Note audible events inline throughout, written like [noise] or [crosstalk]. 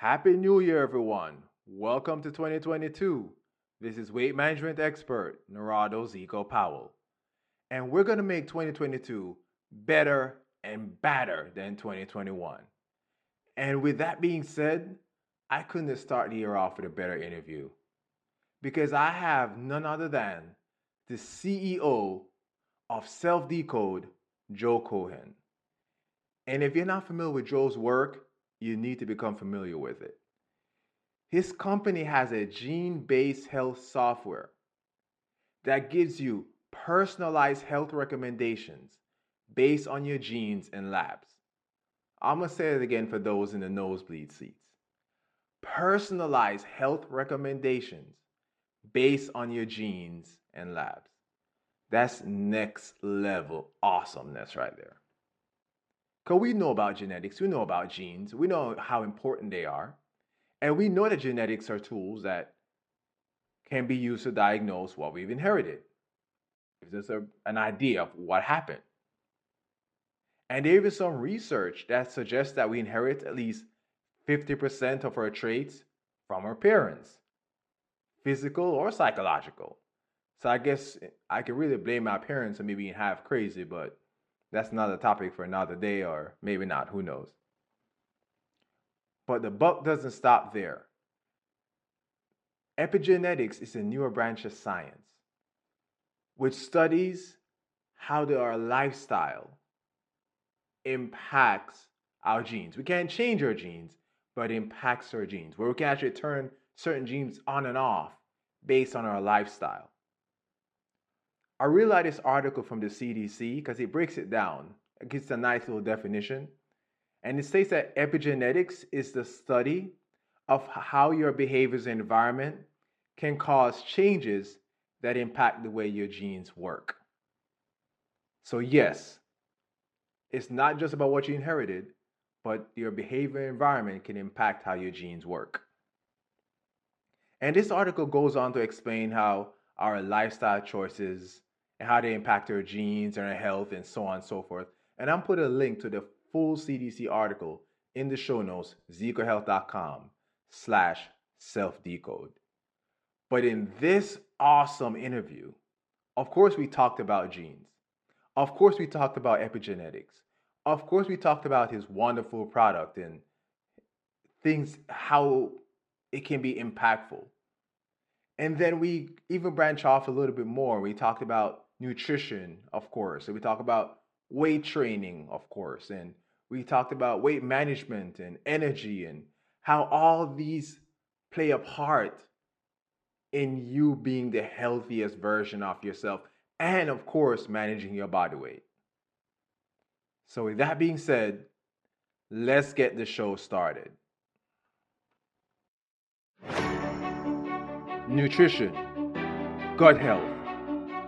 Happy New Year, everyone. Welcome to 2022. This is weight management expert Narado Zeco Powell. And we're going to make 2022 better and badder than 2021. And with that being said, I couldn't start the year off with a better interview because I have none other than the CEO of Self Decode, Joe Cohen. And if you're not familiar with Joe's work, you need to become familiar with it. His company has a gene based health software that gives you personalized health recommendations based on your genes and labs. I'm going to say it again for those in the nosebleed seats. Personalized health recommendations based on your genes and labs. That's next level awesomeness right there. Because we know about genetics, we know about genes, we know how important they are. And we know that genetics are tools that can be used to diagnose what we've inherited. Gives us a, an idea of what happened. And there is some research that suggests that we inherit at least 50% of our traits from our parents, physical or psychological. So I guess I could really blame my parents for me being half crazy, but that's another topic for another day, or maybe not, who knows. But the buck doesn't stop there. Epigenetics is a newer branch of science which studies how our lifestyle impacts our genes. We can't change our genes, but impacts our genes, where we can actually turn certain genes on and off based on our lifestyle. I really like this article from the CDC because it breaks it down. It gives a nice little definition. And it states that epigenetics is the study of how your behaviors and environment can cause changes that impact the way your genes work. So, yes, it's not just about what you inherited, but your behavior and environment can impact how your genes work. And this article goes on to explain how our lifestyle choices and how they impact our genes and our health and so on and so forth. And I'm putting a link to the full CDC article in the show notes, zecohealth.com slash self-decode. But in this awesome interview, of course we talked about genes. Of course we talked about epigenetics. Of course we talked about his wonderful product and things, how it can be impactful. And then we even branch off a little bit more. We talked about nutrition, of course. We talk about weight training, of course. And we talked about weight management and energy and how all these play a part in you being the healthiest version of yourself. And of course, managing your body weight. So, with that being said, let's get the show started. Nutrition, gut health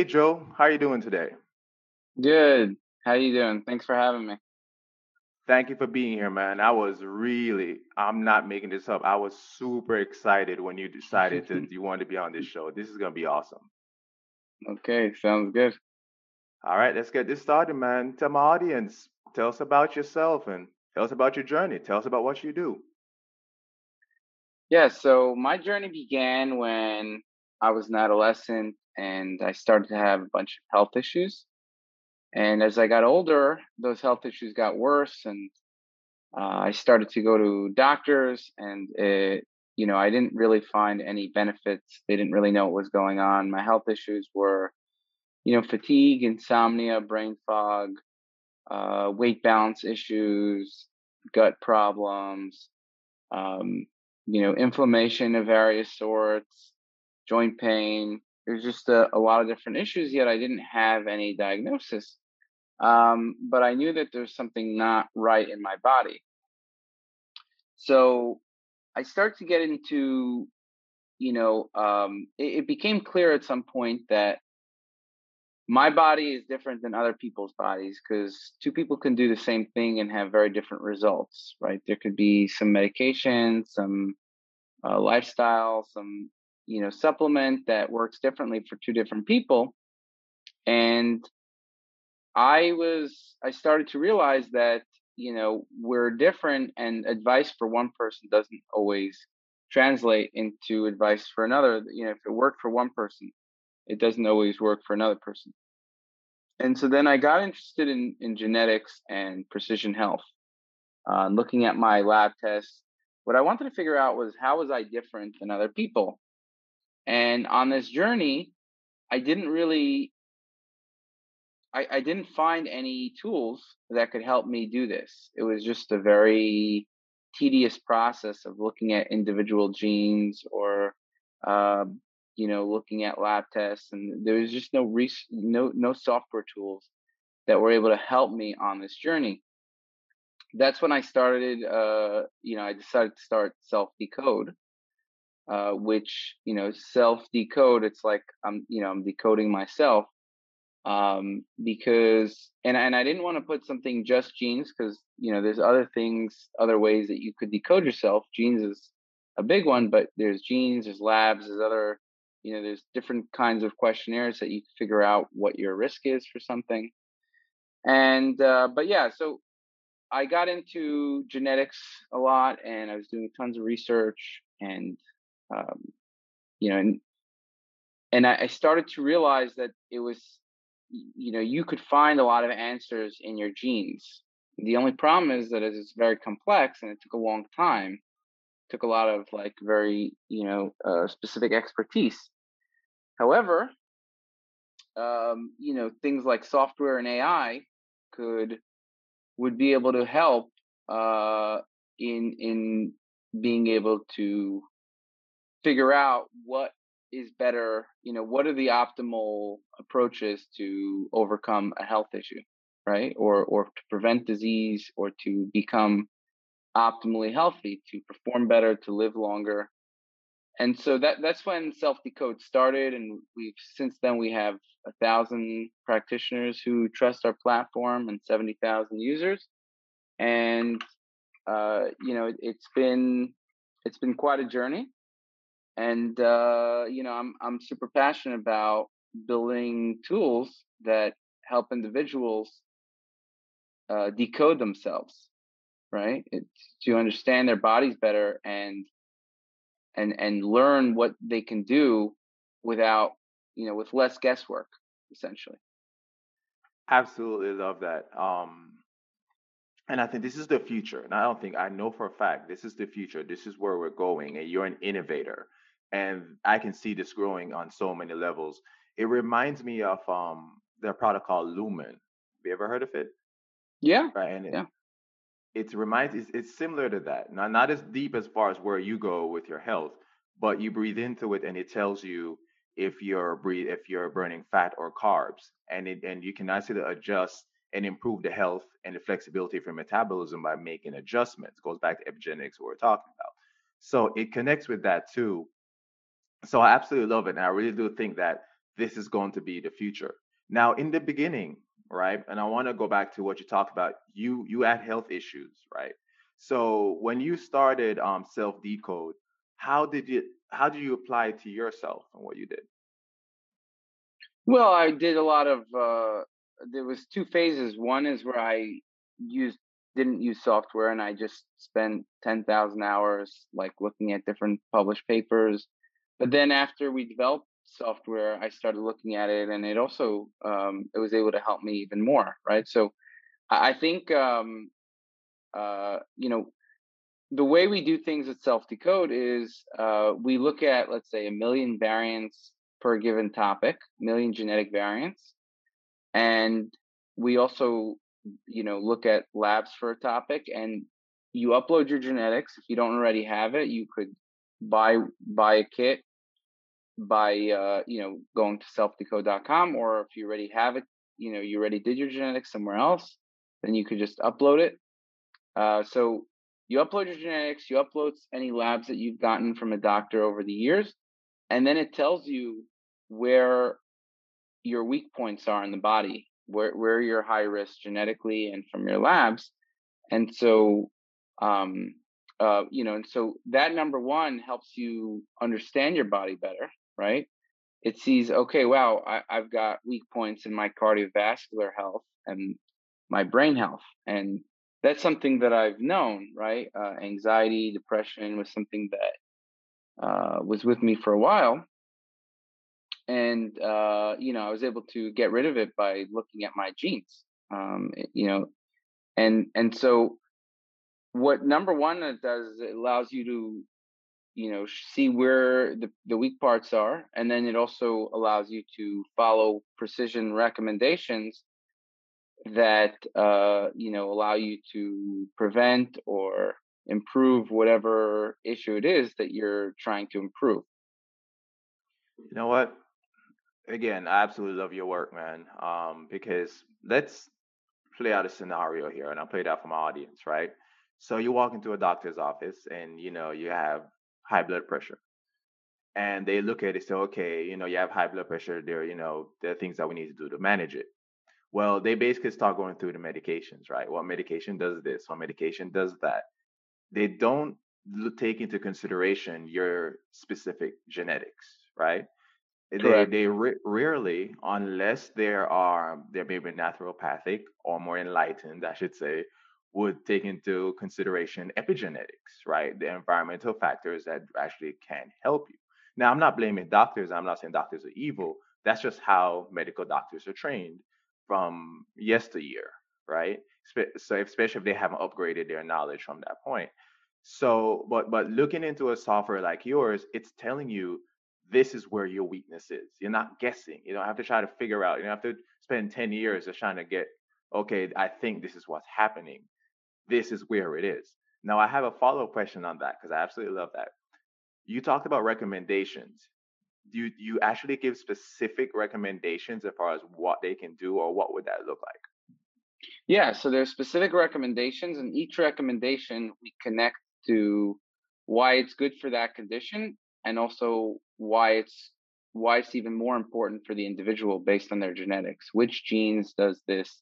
Hey Joe, how are you doing today? Good. How are you doing? Thanks for having me. Thank you for being here, man. I was really, I'm not making this up. I was super excited when you decided that [laughs] you wanted to be on this show. This is going to be awesome. Okay, sounds good. All right, let's get this started, man. Tell my audience, tell us about yourself and tell us about your journey. Tell us about what you do. Yeah, so my journey began when I was an adolescent and I started to have a bunch of health issues. And as I got older, those health issues got worse, and uh, I started to go to doctors, and it, you know, I didn't really find any benefits. They didn't really know what was going on. My health issues were, you know, fatigue, insomnia, brain fog, uh, weight balance issues, gut problems, um, you know, inflammation of various sorts, joint pain, there's just a, a, lot of different issues. Yet I didn't have any diagnosis, um, but I knew that there's something not right in my body. So I start to get into, you know, um, it, it became clear at some point that my body is different than other people's bodies because two people can do the same thing and have very different results, right? There could be some medication, some uh, lifestyle, some you know supplement that works differently for two different people, and I was I started to realize that you know we're different, and advice for one person doesn't always translate into advice for another. You know, if it worked for one person, it doesn't always work for another person. And so then I got interested in, in genetics and precision health, uh, looking at my lab tests. What I wanted to figure out was how was I different than other people? And on this journey, I didn't really I, I didn't find any tools that could help me do this. It was just a very tedious process of looking at individual genes or uh, you know, looking at lab tests, and there was just no res- no no software tools that were able to help me on this journey. That's when I started. Uh, you know, I decided to start self decode, uh, which you know, self decode. It's like I'm you know I'm decoding myself um because and and I didn't want to put something just genes because you know there's other things other ways that you could decode yourself genes is a big one but there's genes there's labs there's other you know there's different kinds of questionnaires that you figure out what your risk is for something and uh, but yeah so i got into genetics a lot and i was doing tons of research and um, you know and and I, I started to realize that it was you know you could find a lot of answers in your genes the only problem is that it's very complex and it took a long time took a lot of like very you know uh, specific expertise. However, um, you know things like software and AI could would be able to help uh, in in being able to figure out what is better you know what are the optimal approaches to overcome a health issue right? Or or to prevent disease or to become optimally healthy, to perform better, to live longer. And so that that's when Self Decode started, and we've since then we have a thousand practitioners who trust our platform and seventy thousand users, and uh, you know it, it's been it's been quite a journey, and uh, you know I'm I'm super passionate about building tools that help individuals uh, decode themselves right? It's to understand their bodies better and and and learn what they can do without you know with less guesswork essentially absolutely love that um and i think this is the future and i don't think i know for a fact this is the future this is where we're going and you're an innovator and i can see this growing on so many levels. It reminds me of um the product called lumen. Have you ever heard of it? Yeah. Right and yeah. it reminds it's, it's similar to that. Not, not as deep as far as where you go with your health but you breathe into it and it tells you if you're breathe if you're burning fat or carbs and it and you can actually adjust and improve the health and the flexibility of your metabolism by making adjustments. It goes back to epigenetics what we're talking about. So it connects with that too so i absolutely love it and i really do think that this is going to be the future now in the beginning right? And I want to go back to what you talked about. You you had health issues, right? So when you started um, self decode, how did you how do you apply it to yourself and what you did? Well, I did a lot of. Uh, there was two phases. One is where I used didn't use software and I just spent ten thousand hours like looking at different published papers. But then after we developed software, I started looking at it, and it also um, it was able to help me even more, right? So I think um, uh, you know the way we do things at Self Decode is uh, we look at let's say a million variants per given topic, million genetic variants, and we also you know look at labs for a topic and you upload your genetics if you don't already have it you could buy buy a kit by uh, you know going to selfdecode.com, or if you already have it, you know you already did your genetics somewhere else, then you could just upload it. Uh, so you upload your genetics, you upload any labs that you've gotten from a doctor over the years, and then it tells you where your weak points are in the body, where where you're high risk genetically and from your labs. And so um, uh, you know, and so that number one helps you understand your body better, right? It sees, okay, wow, I, I've got weak points in my cardiovascular health and my brain health, and that's something that I've known, right? Uh, anxiety, depression was something that uh, was with me for a while, and uh, you know, I was able to get rid of it by looking at my genes, um, you know, and and so what number one it does is it allows you to you know see where the, the weak parts are and then it also allows you to follow precision recommendations that uh, you know allow you to prevent or improve whatever issue it is that you're trying to improve. You know what? Again i absolutely love your work man um, because let's play out a scenario here and i'll play that for my audience right? So you walk into a doctor's office and you know you have high blood pressure. And they look at it, say, okay, you know, you have high blood pressure. There, you know, there are things that we need to do to manage it. Well, they basically start going through the medications, right? What medication does this? What medication does that? They don't take into consideration your specific genetics, right? Correct. They they rarely, unless there are they may be naturopathic or more enlightened, I should say, would take into consideration epigenetics, right? The environmental factors that actually can help you. Now, I'm not blaming doctors. I'm not saying doctors are evil. That's just how medical doctors are trained from yesteryear, right? So, especially if they haven't upgraded their knowledge from that point. So, but but looking into a software like yours, it's telling you this is where your weakness is. You're not guessing. You don't have to try to figure out. You don't have to spend 10 years just trying to get, okay, I think this is what's happening this is where it is. Now, I have a follow up question on that because I absolutely love that. You talked about recommendations. Do you, do you actually give specific recommendations as far as what they can do, or what would that look like? Yeah, so there's specific recommendations, and each recommendation we connect to why it's good for that condition, and also why it's why it's even more important for the individual based on their genetics. Which genes does this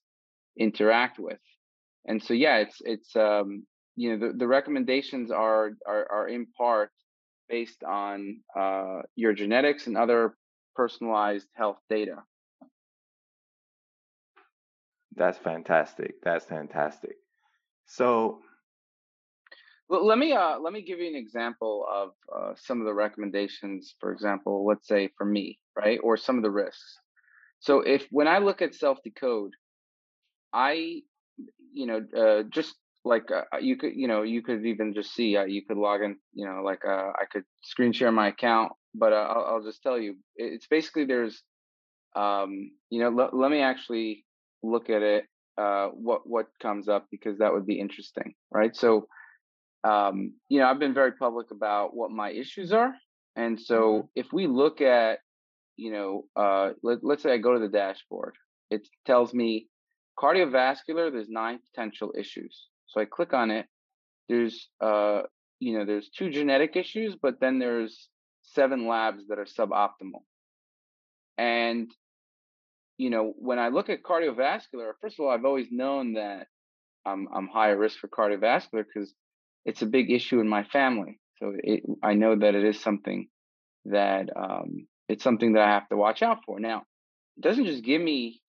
interact with? And so yeah it's it's um you know the, the recommendations are, are are in part based on uh, your genetics and other personalized health data. That's fantastic. That's fantastic. So well, let me uh, let me give you an example of uh, some of the recommendations for example let's say for me right or some of the risks. So if when i look at self decode i you know, uh, just like uh, you could, you know, you could even just see, uh, you could log in, you know, like uh, I could screen share my account, but uh, I'll, I'll, just tell you, it's basically there's, um, you know, l- let me actually look at it, uh, what what comes up because that would be interesting, right? So, um, you know, I've been very public about what my issues are, and so mm-hmm. if we look at, you know, uh, let, let's say I go to the dashboard, it tells me Cardiovascular, there's nine potential issues. So I click on it. There's, uh, you know, there's two genetic issues, but then there's seven labs that are suboptimal. And, you know, when I look at cardiovascular, first of all, I've always known that I'm, I'm higher risk for cardiovascular because it's a big issue in my family. So it, I know that it is something that um, it's something that I have to watch out for. Now, it doesn't just give me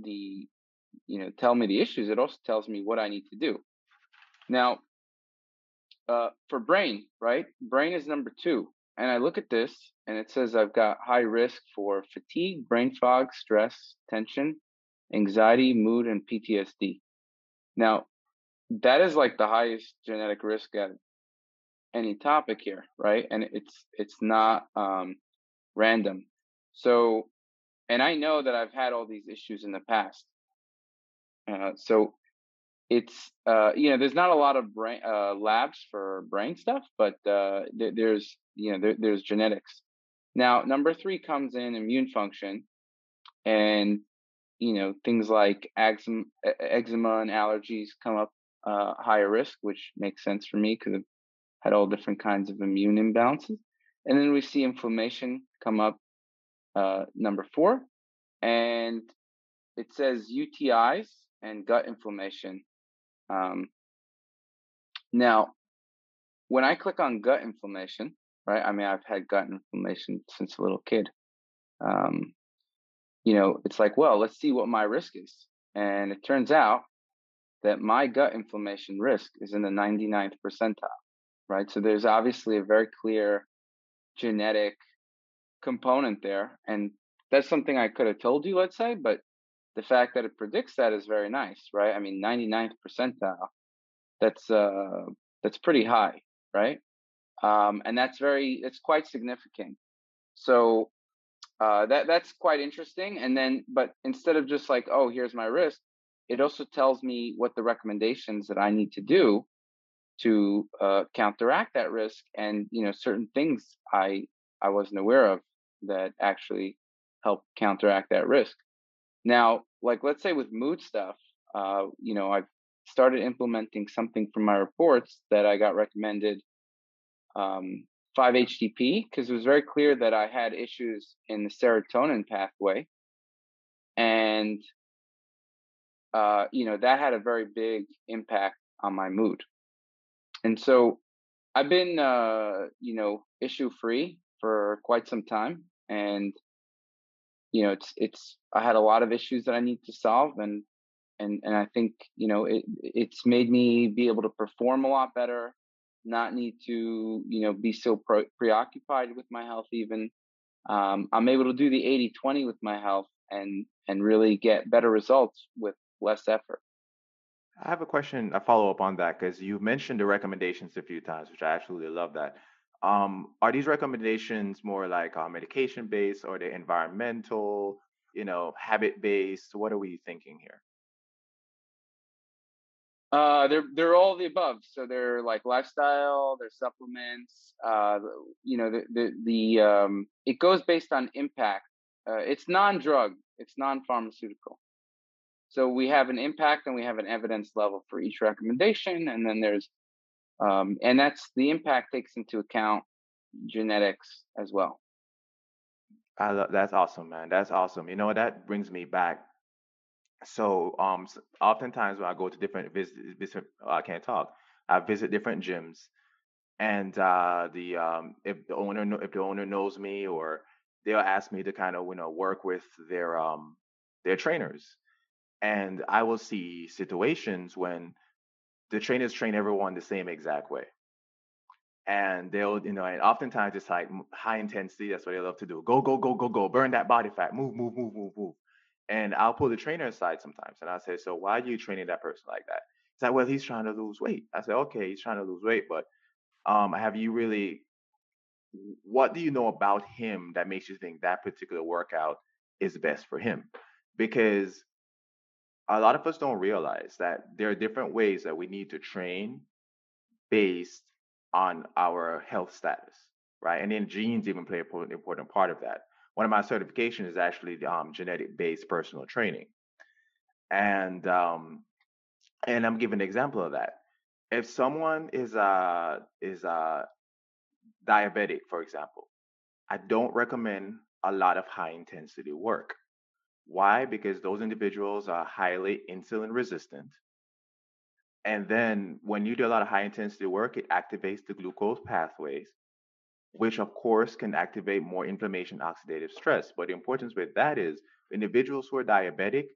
the you know tell me the issues it also tells me what i need to do. Now uh, for brain right? Brain is number two and i look at this and it says i've got high risk for fatigue brain fog stress tension anxiety mood and ptsd now that is like the highest genetic risk at any topic here right? And it's it's not um random. So and i know that i've had all these issues in the past uh, so it's uh, you know there's not a lot of brain uh, labs for brain stuff, but uh, there, there's you know there, there's genetics. Now, number three comes in immune function, and you know things like eczema, eczema and allergies come up uh, higher risk, which makes sense for me because I've had all different kinds of immune imbalances. And then we see inflammation come up number four, and it says UTIs and gut inflammation. Um, now, when I click on gut inflammation, right? I mean, I've had gut inflammation since a little kid. Um, you know, it's like, well, let's see what my risk is. And it turns out that my gut inflammation risk is in the 99th percentile, right? So there's obviously a very clear genetic component there. And that's something I could have told you, let's say, but the fact that it predicts that is very nice, right? I mean, 99th percentile, that's, uh, that's pretty high, right? Um, and that's very, it's quite significant. So uh, that that's quite interesting. And then, but instead of just like, oh, here's my risk, it also tells me what the recommendations that I need to do to uh, counteract that risk, and you know, certain things I I wasn't aware of that actually help counteract that risk. Now, like let's say with mood stuff, uh, you know, I've started implementing something from my reports that I got recommended um, 5-HTP because it was very clear that I had issues in the serotonin pathway, and uh, you know that had a very big impact on my mood. And so I've been uh, you know issue free for quite some time, and you know it's it's I had a lot of issues that I need to solve, and and and I think you know it it's made me be able to perform a lot better not need to you know be so preoccupied with my health even um, i'm able to do the 80 20 with my health and and really get better results with less effort I have a question, a follow up on that, because you mentioned the recommendations a few times, which I absolutely love that. Um, are these recommendations more like uh, medication based or the environmental, you know, habit based? What are we thinking here? Uh, they're they're all the above. So they're like lifestyle, they're supplements. Uh, you know, the the, the um, it goes based on impact. Uh, it's non-drug. It's non-pharmaceutical. So we have an impact and we have an evidence level for each recommendation, and then there's um, and that's the impact takes into account genetics as well. I love that's awesome, man. That's awesome. You know that brings me back so um, oftentimes when I go to different visit, visit I can't talk. I visit different gyms, and uh, the um, if the owner if the owner knows me or they'll ask me to kind of you know work with their um their trainers, and I will see situations when the trainers train everyone the same exact way. And they'll, you know, and oftentimes it's like high intensity. That's what they love to do. Go, go, go, go, go. Burn that body fat. Move, move, move, move, move. And I'll pull the trainer aside sometimes and I'll say, So why are you training that person like that? He's like, Well, he's trying to lose weight. I say, Okay, he's trying to lose weight, but um, have you really what do you know about him that makes you think that particular workout is best for him? Because a lot of us don't realize that there are different ways that we need to train based on our health status, right? And then genes even play an important part of that one of my certifications is actually um, genetic based personal training, and um, and I'm giving an example of that. If someone is uh is uh diabetic, for example, I don't recommend a lot of high intensity work. Why? Because those individuals are highly insulin resistant. And then when you do a lot of high intensity work, it activates the glucose pathways, which of course can activate more inflammation, oxidative stress. But the importance with that is individuals who are diabetic,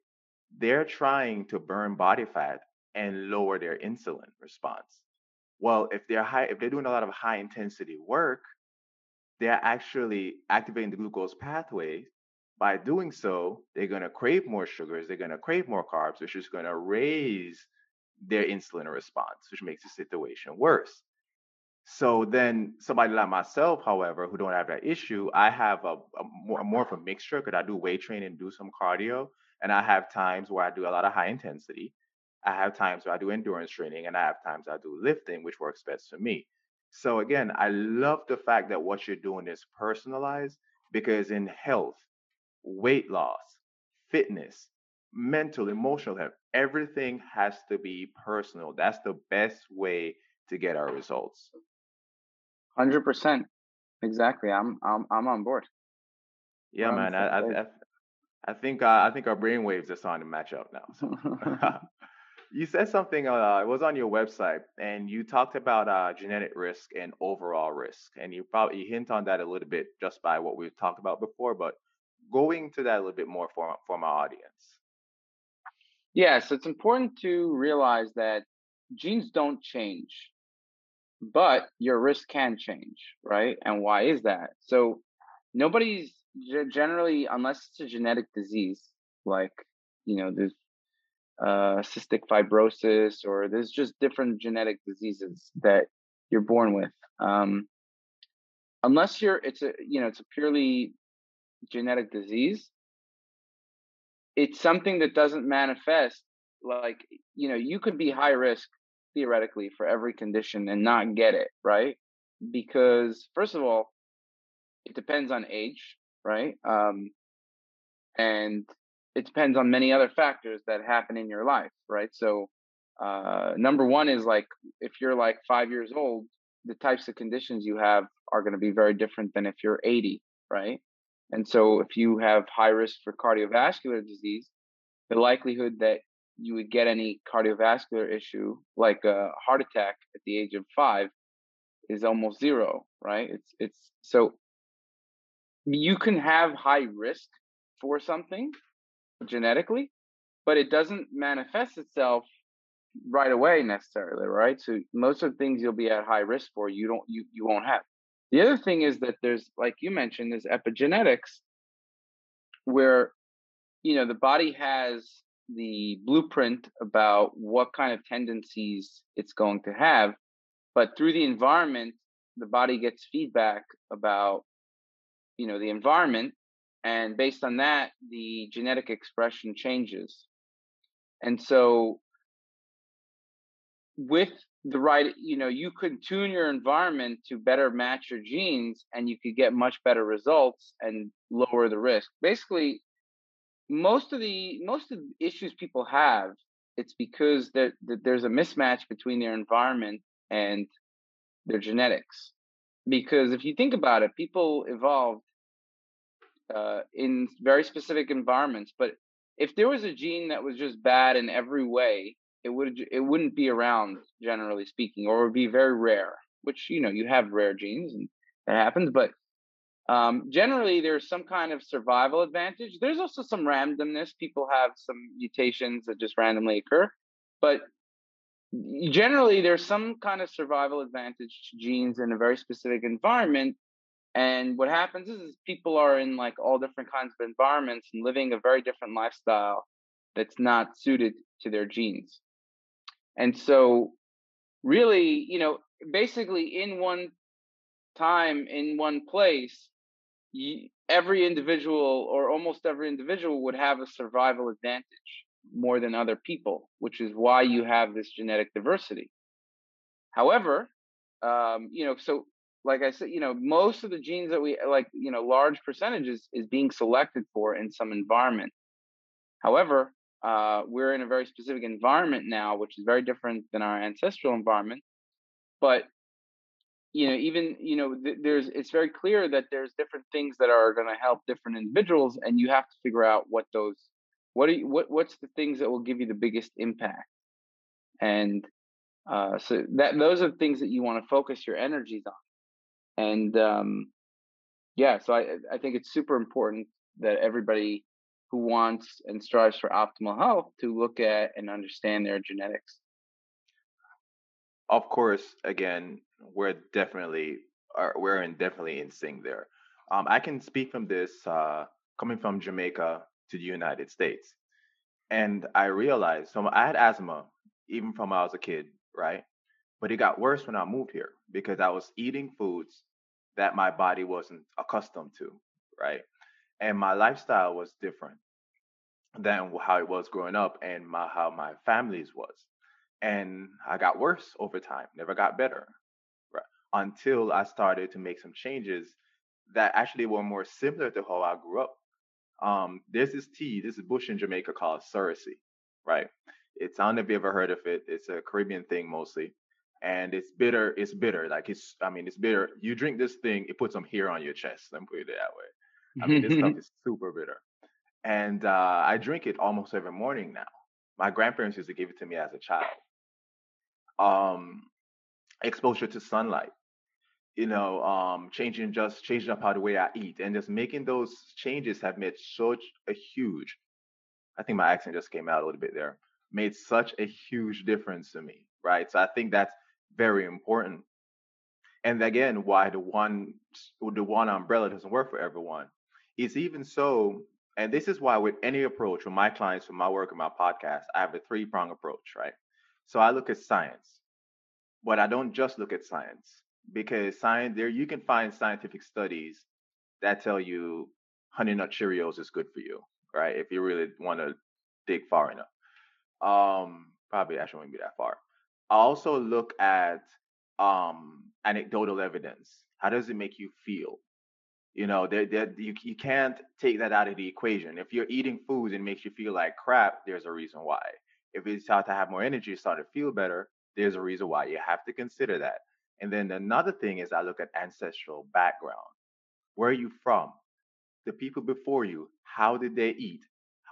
they're trying to burn body fat and lower their insulin response. Well, if they're high, if they're doing a lot of high intensity work, they're actually activating the glucose pathways. By doing so, they're going to crave more sugars, they're going to crave more carbs, which is going to raise their insulin response, which makes the situation worse. So then somebody like myself, however, who don't have that issue, I have a, a more, more of a mixture because I do weight training, do some cardio, and I have times where I do a lot of high intensity. I have times where I do endurance training, and I have times I do lifting, which works best for me. So again, I love the fact that what you're doing is personalized because in health, weight loss, fitness, mental, emotional health, everything has to be personal. That's the best way to get our results. Hundred percent, exactly. I'm I'm I'm on board. Yeah, man. I I, I, think uh, I think our brainwaves are starting to match up now. So. [laughs] [laughs] you said something. Uh, it was on your website, and you talked about uh, genetic risk and overall risk, and you probably you hint on that a little bit just by what we've talked about before. But going to that a little bit more for for my audience. Yeah, so it's important to realize that genes don't change, but your risk can change, right? And why is that? So nobody's generally, unless it's a genetic disease, like you know, there's uh, cystic fibrosis, or there's just different genetic diseases that you're born with. Um, unless you're, it's a you know, it's a purely genetic disease. It's something that doesn't manifest like you know you could be high risk theoretically for every condition and not get it right? Because first of all it depends on age right? Um, and it depends on many other factors that happen in your life right? So uh, number one is like if you're like five years old the types of conditions you have are going to be very different than if you're 80 right and so if you have high risk for cardiovascular disease the likelihood that you would get any cardiovascular issue like a heart attack at the age of five is almost zero right? It's it's so you can have high risk for something genetically but it doesn't manifest itself right away necessarily right? So most of the things you'll be at high risk for you don't you, you won't have the other thing is that there's like you mentioned is epigenetics where you know the body has the blueprint about what kind of tendencies it's going to have. But through the environment, the body gets feedback about, you know, the environment. And based on that, the genetic expression changes. And so with the right, you know, you could tune your environment to better match your genes and you could get much better results and lower the risk. Basically, most of the most of the issues people have it's because that there's a mismatch between their environment and their genetics because if you think about it people evolved uh, in very specific environments but if there was a gene that was just bad in every way it would it wouldn't be around generally speaking or would be very rare which you know you have rare genes and that happens but um, generally, there's some kind of survival advantage. There's also some randomness. People have some mutations that just randomly occur, but generally, there's some kind of survival advantage to genes in a very specific environment. And what happens is, is people are in like all different kinds of environments and living a very different lifestyle that's not suited to their genes. And so, really, you know, basically in one time, in one place, you, every individual or almost every individual would have a survival advantage more than other people, which is why you have this genetic diversity. However, um, you know, so like I said, you know, most of the genes that we like, you know, large percentages is being selected for in some environment. However, uh, we're in a very specific environment now, which is very different than our ancestral environment. But you know even you know th- there's it's very clear that there's different things that are going to help different individuals and you have to figure out what those what are you, what what's the things that will give you the biggest impact and uh, so that those are things that you want to focus your energies on and um, yeah so i i think it's super important that everybody who wants and strives for optimal health to look at and understand their genetics of course, again, we're definitely are we're in definitely in sync there. Um, I can speak from this uh, coming from Jamaica to the United States, and I realized so I had asthma even from I was a kid, right? But it got worse when I moved here because I was eating foods that my body wasn't accustomed to, right? And my lifestyle was different than how it was growing up and my, how my family's was and I got worse over time, never got better right? until I started to make some changes that actually were more similar to how I grew up. Um, there's this tea, this is bush in Jamaica called Cerasee, right? It's I don't know if you ever heard of it. It's a Caribbean thing mostly, and it's bitter. It's bitter, like it's. I mean, it's bitter. You drink this thing, it puts some hair on your chest. Let me put it that way. I mean, this stuff [laughs] is super bitter, and uh, I drink it almost every morning now. My grandparents used to give it to me as a child. Um, exposure to sunlight you know, um, changing just changing up how the way I eat and just making those changes have made such a huge. I think my accent just came out a little bit there. Made such a huge difference to me, right? So I think that's very important. And again, why the one the one umbrella doesn't work for everyone is even so. And this is why with any approach, with my clients, with my work, and my podcast, I have a three prong approach, right? So I look at science, but I don't just look at science because science there you can find scientific studies that tell you honey nut Cheerios is good for you, right? If you really want to dig far enough. Um, probably actually won't be that far. I also look at um anecdotal evidence. How does it make you feel? You know, that that you you can't take that out of the equation. If you're eating foods and makes you feel like crap, there's a reason why. If it's how to have more energy, start to feel better, there's a reason why. You have to consider that. And then another thing is I look at ancestral background. Where are you from? The people before you, how did they eat?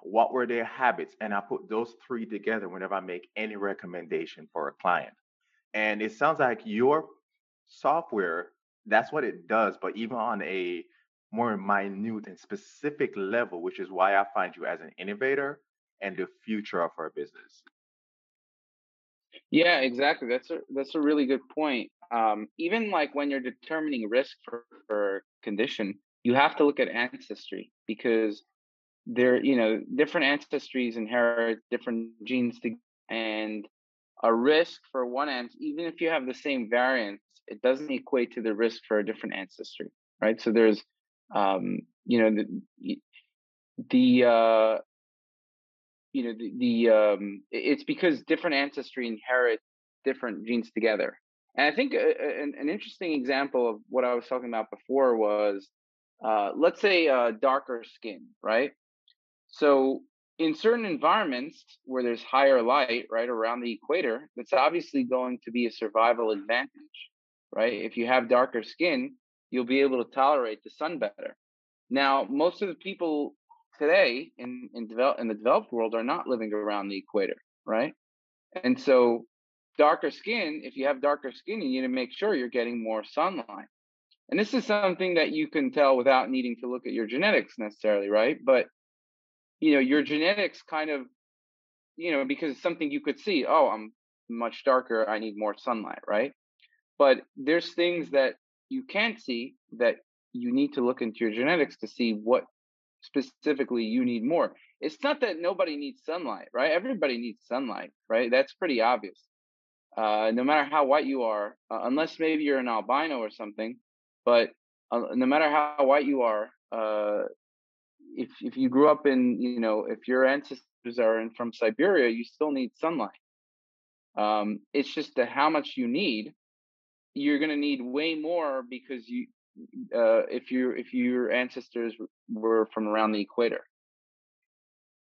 What were their habits? And I put those three together whenever I make any recommendation for a client. And it sounds like your software, that's what it does, but even on a more minute and specific level, which is why I find you as an innovator and the future of our business. Yeah, exactly. That's a that's a really good point. Um, even like when you're determining risk for, for condition, you have to look at ancestry because there, you know, different ancestries inherit different genes to, and a risk for one ant, even if you have the same variants, it doesn't equate to the risk for a different ancestry, right? So there's, um, you know, the the uh, you know the, the um, it's because different ancestry inherit different genes together. And i think a, a, an, interesting example of what i was talking about before was uh, let's say uh, darker skin right? So in certain environments where there's higher light right around the equator that's obviously going to be a survival advantage right if you have darker skin you'll be able to tolerate the sun better now most of the people today in in develop in the developed world are not living around the equator, right? And so darker skin, if you have darker skin, you need to make sure you're getting more sunlight. And this is something that you can tell without needing to look at your genetics necessarily, right? But you know, your genetics kind of, you know, because it's something you could see, oh, I'm much darker, I need more sunlight, right? But there's things that you can't see that you need to look into your genetics to see what specifically you need more. It's not that nobody needs sunlight, right? Everybody needs sunlight, right? That's pretty obvious. Uh, no matter how white you are, uh, unless maybe you're an albino or something, but uh, no matter how white you are, uh, if if you grew up in, you know, if your ancestors are in, from Siberia, you still need sunlight. Um, it's just that how much you need. You're going to need way more because you uh, if you if your ancestors were from around the equator.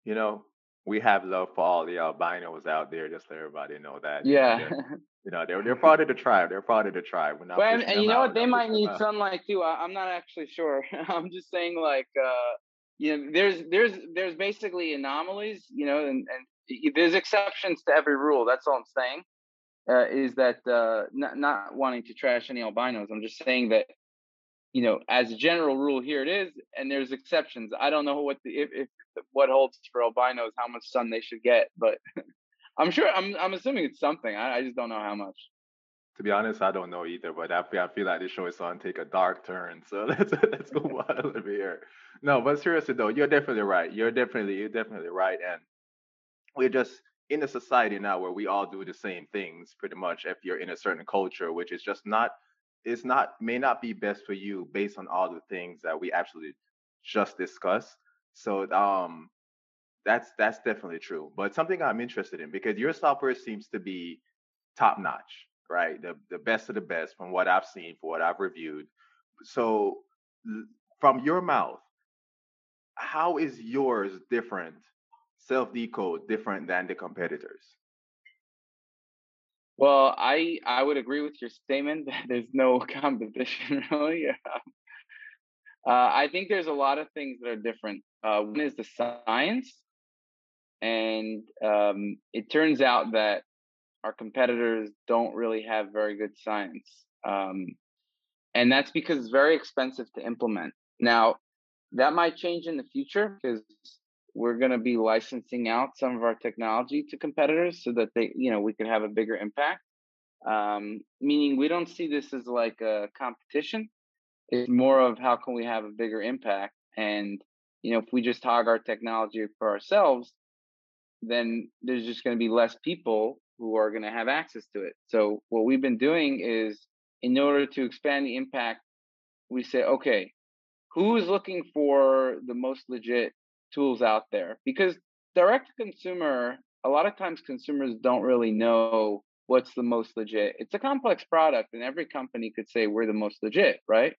You know, we have love for all the albinos out there. Just so everybody know that. Yeah. [laughs] You know, they're they're part of the tribe. They're part of the tribe. We're not well, and, and you know out, what? They might need sunlight too. I, am not actually sure. [laughs] I'm just saying, like, uh, you know, there's there's there's basically anomalies. You know, and and there's exceptions to every rule. That's all I'm saying. Uh, is that uh, not not wanting to trash any albinos? I'm just saying that you know, as a general rule, here it is, and there's exceptions. I don't know what the if, if what holds for albinos, how much sun they should get, but [laughs] I'm sure I'm I'm assuming it's something. I, I just don't know how much. To be honest, I don't know either, but I feel, I feel like this show is on take a dark turn. So let's let's go wild bit here. No, but seriously though, you're definitely right. You're definitely you're definitely right, and we're just in a society now where we all do the same things pretty much. If you're in a certain culture, which is just not it's not may not be best for you based on all the things that we actually just discussed. So um that's that's definitely true. But something I'm interested in because your software seems to be top notch, right? The the best of the best from what I've seen, for what I've reviewed. So from your mouth, how is yours different, self decode different than the competitors? Well, I I would agree with your statement [laughs] that there's no [laughs] competition really. Uh, I think there's a lot of things that are different. Uh, one is the science, and um, it turns out that our competitors don't really have very good science, um, and that's because it's very expensive to implement. Now, that might change in the future because we're going to be licensing out some of our technology to competitors so that they, you know, we could have a bigger impact. Um, meaning we don't see this as like a competition. It's more of how can we have a bigger impact. And, you know, if we just hog our technology for ourselves, then there's just going to be less people who are going to have access to it. So what we've been doing is in order to expand the impact, we say, okay, who's looking for the most legit tools out there? Because direct to consumer, a lot of times consumers don't really know what's the most legit. It's a complex product, and every company could say we're the most legit, right?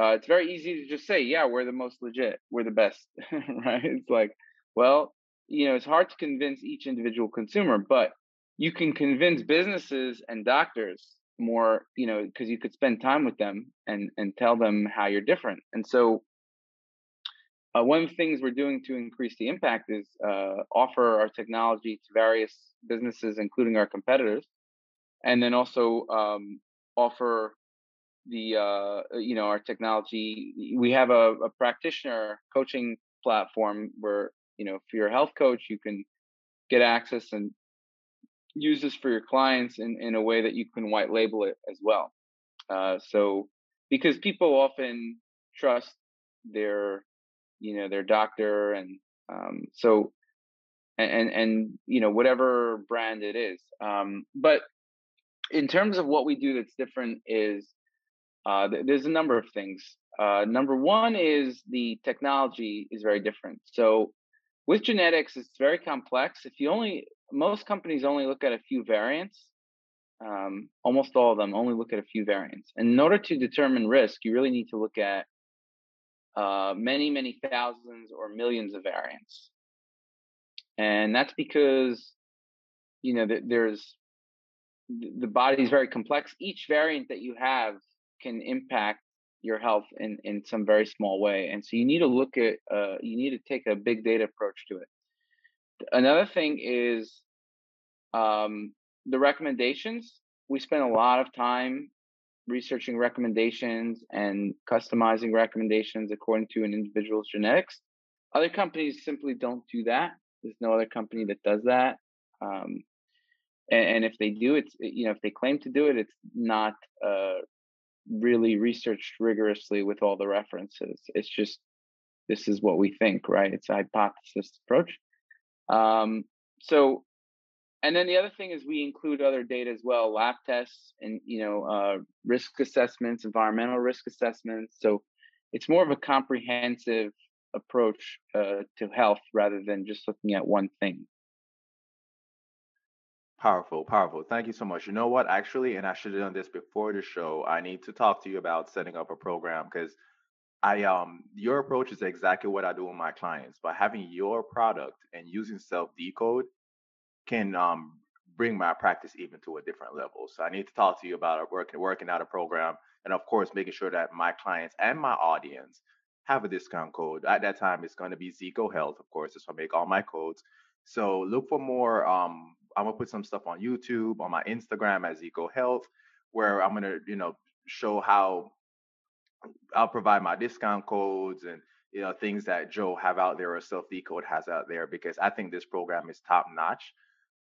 Uh, it's very easy to just say, yeah, we're the most legit, we're the best, [laughs] right? It's like, well, you know, it's hard to convince each individual consumer, but you can convince businesses and doctors more you know because you could spend time with them and and tell them how you're different. And so uh, one of the things we're doing to increase the impact is uh, offer our technology to various businesses including our competitors and then also um, offer the uh, you know our technology. We have a, a practitioner coaching platform where you know if you're a health coach you can get access and use this for your clients in, in a way that you can white label it as well. Uh, so because people often trust their, you know, their doctor and um, so and and you know whatever brand it is. Um, but in terms of what we do that's different is uh, th- there's a number of things. Uh, number one is the technology is very different. So with genetics, it's very complex. If you only most companies only look at a few variants. Um, almost all of them only look at a few variants. And in order to determine risk, you really need to look at uh, many, many thousands or millions of variants. And that's because, you know, there's the body is very complex. Each variant that you have can impact your health in, in some very small way. And so you need to look at, uh, you need to take a big data approach to it. Another thing is um, the recommendations. We spend a lot of time researching recommendations and customizing recommendations according to an individual's genetics. Other companies simply don't do that. There's no other company that does that. Um, and, and, if they do, it's you know if they claim to do it, it's not uh, really researched rigorously with all the references. It's just this is what we think, right? It's a hypothesis approach. Um, so, and then the other thing is we include other data as well, lab tests and, you know, uh, risk assessments, environmental risk assessments. So it's more of a comprehensive approach uh, to health rather than just looking at one thing. Powerful, powerful. Thank you so much. You know what? Actually, and I should have done this before the show. I need to talk to you about setting up a program because I um your approach is exactly what I do with my clients. By having your product and using self decode can um bring my practice even to a different level. So I need to talk to you about working working out a program and of course making sure that my clients and my audience have a discount code. At that time it's going to be Zeco Health, of course, that's I make all my codes. So look for more um I'm gonna put some stuff on YouTube, on my Instagram as Zeco Health, where I'm gonna, you know, show how I'll provide my discount codes and you know things that Joe have out there or Self Decode has out there because I think this program is top notch.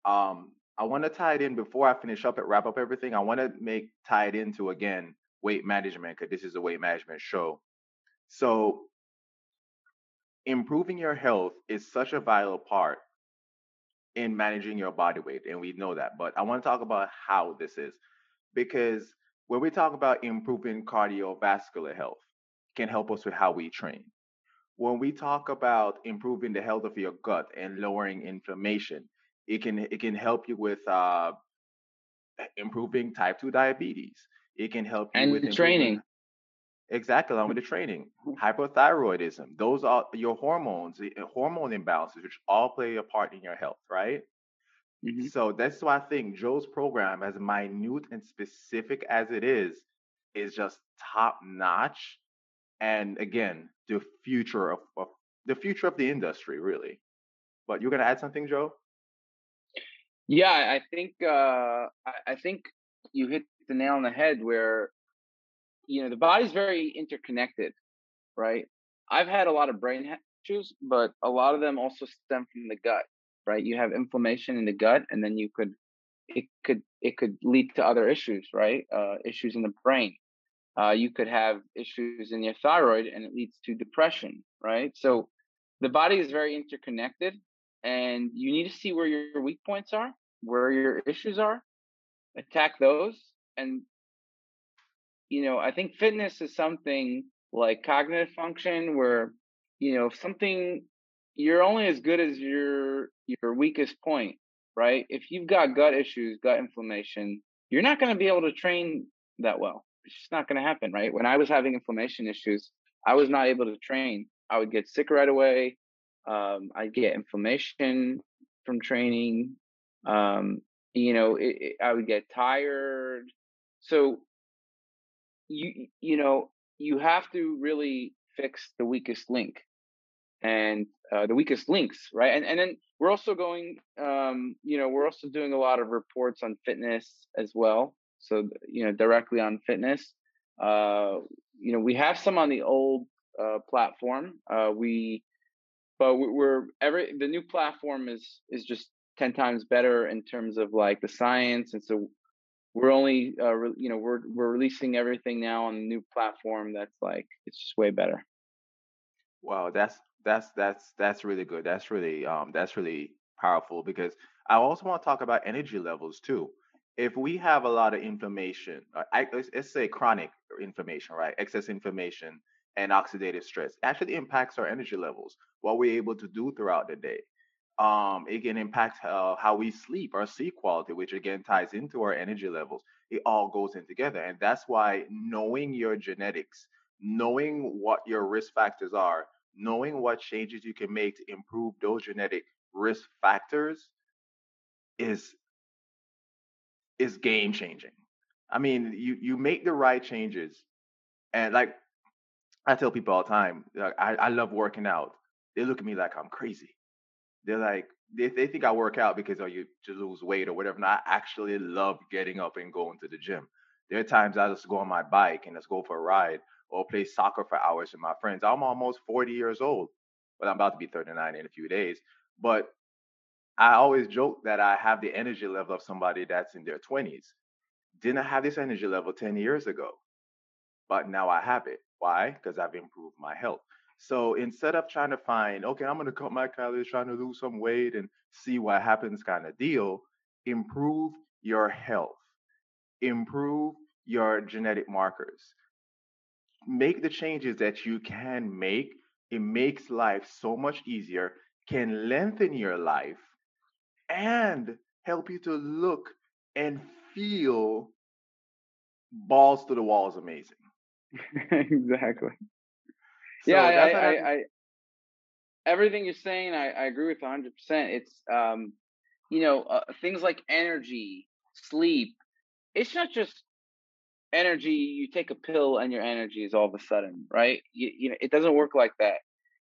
Um, I want to tie it in before I finish up and wrap up everything. I want to make tie it into again weight management because this is a weight management show. So improving your health is such a vital part in managing your body weight, and we know that. But I want to talk about how this is because when we talk about improving cardiovascular health, can help us with how we train. When we talk about improving the health of your gut and lowering inflammation, it can it can help you with uh, improving type two diabetes. It can help you and with training. Exactly, along with the training. Hypothyroidism. Those are your hormones, hormone imbalances, which all play a part in your health, right? Mm-hmm. So that's why I think Joe's program, as minute and specific as it is, is just top notch. And again, the future of, of the future of the industry, really. But you're gonna add something, Joe? Yeah, I think uh, I think you hit the nail on the head where you know the body's very interconnected, right? I've had a lot of brain issues, but a lot of them also stem from the gut, right? You have inflammation in the gut, and then you could it could it could lead to other issues, right? Uh, issues in the brain. Uh, you could have issues in your thyroid, and it leads to depression, right? So the body is very interconnected, and you need to see where your weak points are, where your issues are, attack those, and you know, I think fitness is something like cognitive function where you know if something you're only as good as your your weakest point right? If you've got gut issues gut inflammation you're not going to be able to train that well. It's just not going to happen right? When i was having inflammation issues i was not able to train. I would get sick right away um, i'd get inflammation from training um, you know it, it, i would get tired. So you you know you have to really fix the weakest link. And uh, the weakest links, right? And and then we're also going, um, you know, we're also doing a lot of reports on fitness as well. So you know, directly on fitness. Uh, you know, we have some on the old uh, platform. Uh, we, but we're every the new platform is is just ten times better in terms of like the science, and so we're only, uh, re- you know, we're we're releasing everything now on the new platform. That's like it's just way better. Wow, that's that's that's that's really good. That's really um that's really powerful because I also want to talk about energy levels too. If we have a lot of inflammation, uh, I, let's, let's say chronic inflammation, right? Excess inflammation and oxidative stress actually impacts our energy levels, what we're able to do throughout the day. Um, it can impact uh, how we sleep, our sleep quality, which again ties into our energy levels. It all goes in together, and that's why knowing your genetics, knowing what your risk factors are, knowing what changes you can make to improve those genetic risk factors is is game changing. I mean, you you make the right changes, and like I tell people all the time, like, I I love working out. They look at me like I'm crazy. They're like they they think I work out because oh you to lose weight or whatever. And I actually love getting up and going to the gym. There are times I just go on my bike and just go for a ride or play soccer for hours with my friends. I'm almost 40 years old, but I'm about to be 39 in a few days. But I always joke that I have the energy level of somebody that's in their 20s. Didn't have this energy level 10 years ago? But now I have it. Why? Because I've improved my health. So instead of trying to find, okay, I'm going to cut my calories, trying to lose some weight and see what happens kind of deal, improve your health, improve your genetic markers make the changes that you can make. It makes life so much easier, can lengthen your life, and help you to look and feel balls to the walls amazing. [laughs] exactly. So yeah, I, I, I, everything you're saying, I, agree with 100%. It's, um, you know, uh, things like energy, sleep. It's not just energy you take a pill and your energy is all of a sudden right? You, you know it doesn't work like that.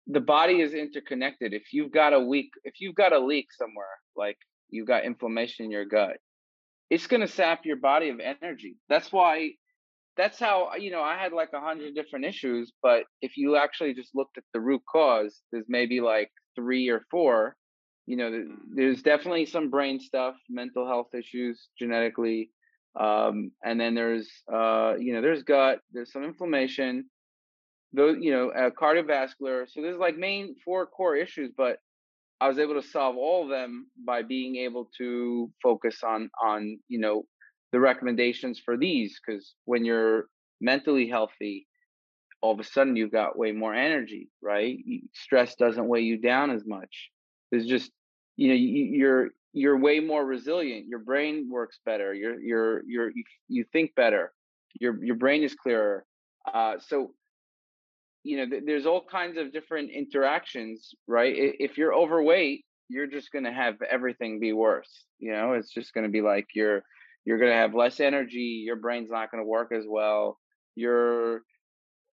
The body is interconnected. If you've got a weak if you've got a leak somewhere like you've got inflammation in your gut it's going to sap your body of energy. That's why that's how you know i had like a hundred different issues but if you actually just looked at the root cause there's maybe like three or four you know there's definitely some brain stuff mental health issues genetically um, and then there's, uh, you know, there's gut, there's some inflammation, those, you know, uh, cardiovascular. So there's like main four core issues, but I was able to solve all of them by being able to focus on, on, you know, the recommendations for these. Cause when you're mentally healthy, all of a sudden you've got way more energy, right? Stress doesn't weigh you down as much. There's just, you know, you're, you're way more resilient. Your brain works better. You're you're you're you, think better. Your your brain is clearer. Uh, so, you know, th- there's all kinds of different interactions, right? If you're overweight, you're just going to have everything be worse. You know, it's just going to be like you're you're going to have less energy. Your brain's not going to work as well. Your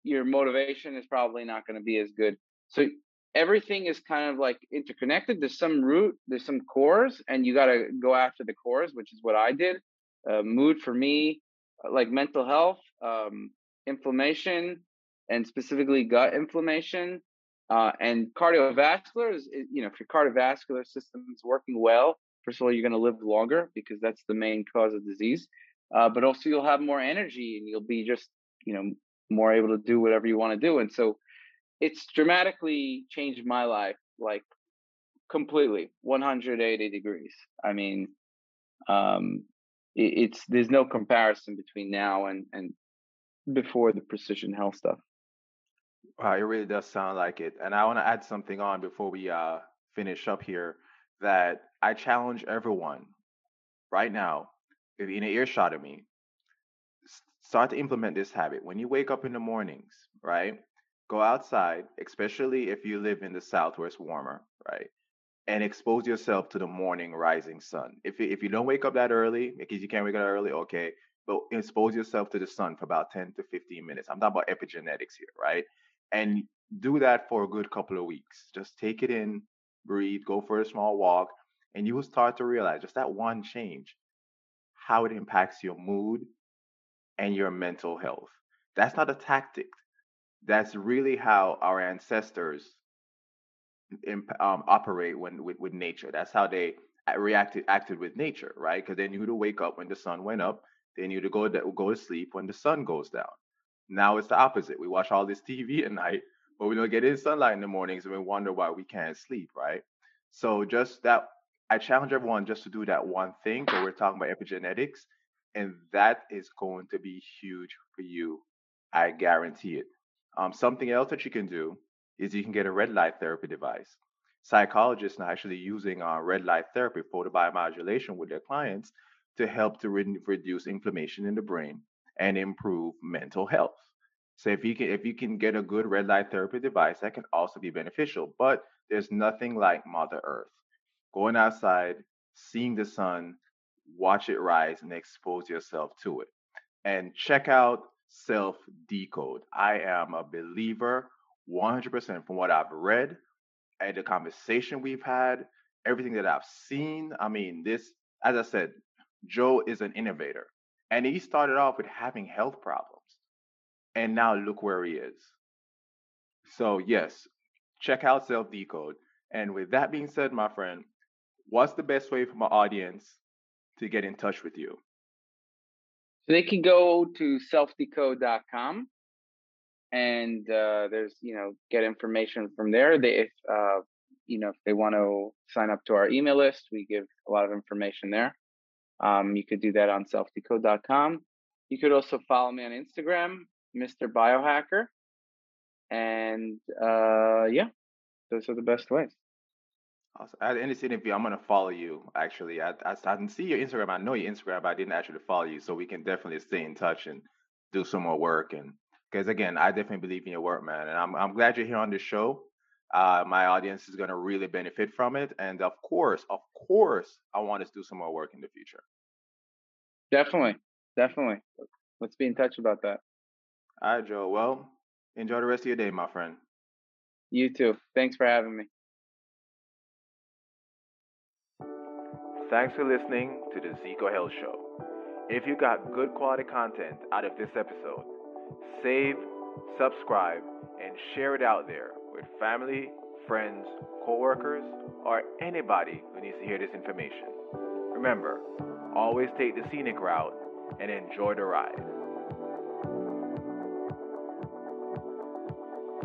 your motivation is probably not going to be as good. So everything is kind of like interconnected. There's some root, there's some cores, and you got to go after the cores, which is what I did. Uh, mood for me, uh, like mental health, um, inflammation, and specifically gut inflammation, uh, and cardiovascular is, you know, if your cardiovascular system is working well, first of all, you're going to live longer because that's the main cause of disease. Uh, but also, you'll have more energy and you'll be just, you know, more able to do whatever you want to do. And so, it's dramatically changed my life, like completely, 180 degrees. I mean, um, it, it's there's no comparison between now and and before the precision health stuff. Wow, it really does sound like it. And I want to add something on before we uh, finish up here that I challenge everyone right now, if you're in an earshot of me, start to implement this habit. When you wake up in the mornings, right? Go outside, especially if you live in the south where it's warmer, right? And expose yourself to the morning rising sun. If if you don't wake up that early, because you can't wake up early, okay, but expose yourself to the sun for about 10 to 15 minutes. I'm talking about epigenetics here, right? and do that for a good couple of weeks. Just take it in, breathe, go for a small walk, and you will start to realize just that one change, how it impacts your mood and your mental health. That's not a tactic. That's really how our ancestors um, operate when with, with nature. That's how they reacted acted with nature, right? Because they knew to wake up when the sun went up. They knew to go to, go to sleep when the sun goes down. Now it's the opposite. We watch all this TV at night, but we don't get in sunlight in the mornings and we wonder why we can't sleep, right? So just that I challenge everyone just to do that one thing. So we're talking about epigenetics, and that is going to be huge for you. I guarantee it. Um, something else that you can do is you can get a red light therapy device. Psychologists are actually using uh, red light therapy, photobiomodulation, with their clients to help to re- reduce inflammation in the brain and improve mental health. So if you can if you can get a good red light therapy device, that can also be beneficial. But there's nothing like Mother Earth. Going outside, seeing the sun, watch it rise, and expose yourself to it. And check out Self Decode. I am a believer 100% from what I've read and the conversation we've had, everything that I've seen. I mean, this, as I said, Joe is an innovator. And he started off with having health problems. And now look where he is. So, yes, check out Self Decode. And with that being said, my friend, what's the best way for my audience to get in touch with you? So they can go to selfdecode.com and uh, there's, you know, get information from there. They, if, uh, you know, if they want to sign up to our email list, we give a lot of information there. Um, you could do that on selfdecode.com. You could also follow me on Instagram, Mr. Biohacker. And uh, yeah, those are the best ways. Awesome. At any interview, I'm gonna follow you. Actually, I, I I can see your Instagram. I know your Instagram, but I didn't actually follow you, so we can definitely stay in touch and do some more work. And because again, I definitely believe in your work, man. And I'm I'm glad you're here on the show. Uh, my audience is going to really benefit from it. And of course, of course, I want us to do some more work in the future. Definitely. Definitely. Let's be in touch about that. All right, Joe. Well, enjoy the rest of your day, my friend. You too. Thanks for having me. Thanks for listening to the Zeco Health Show. If you got good quality content out of this episode, save, subscribe, and share it out there with family, friends, coworkers, or anybody who needs to hear this information. Remember, always take the scenic route and enjoy the ride.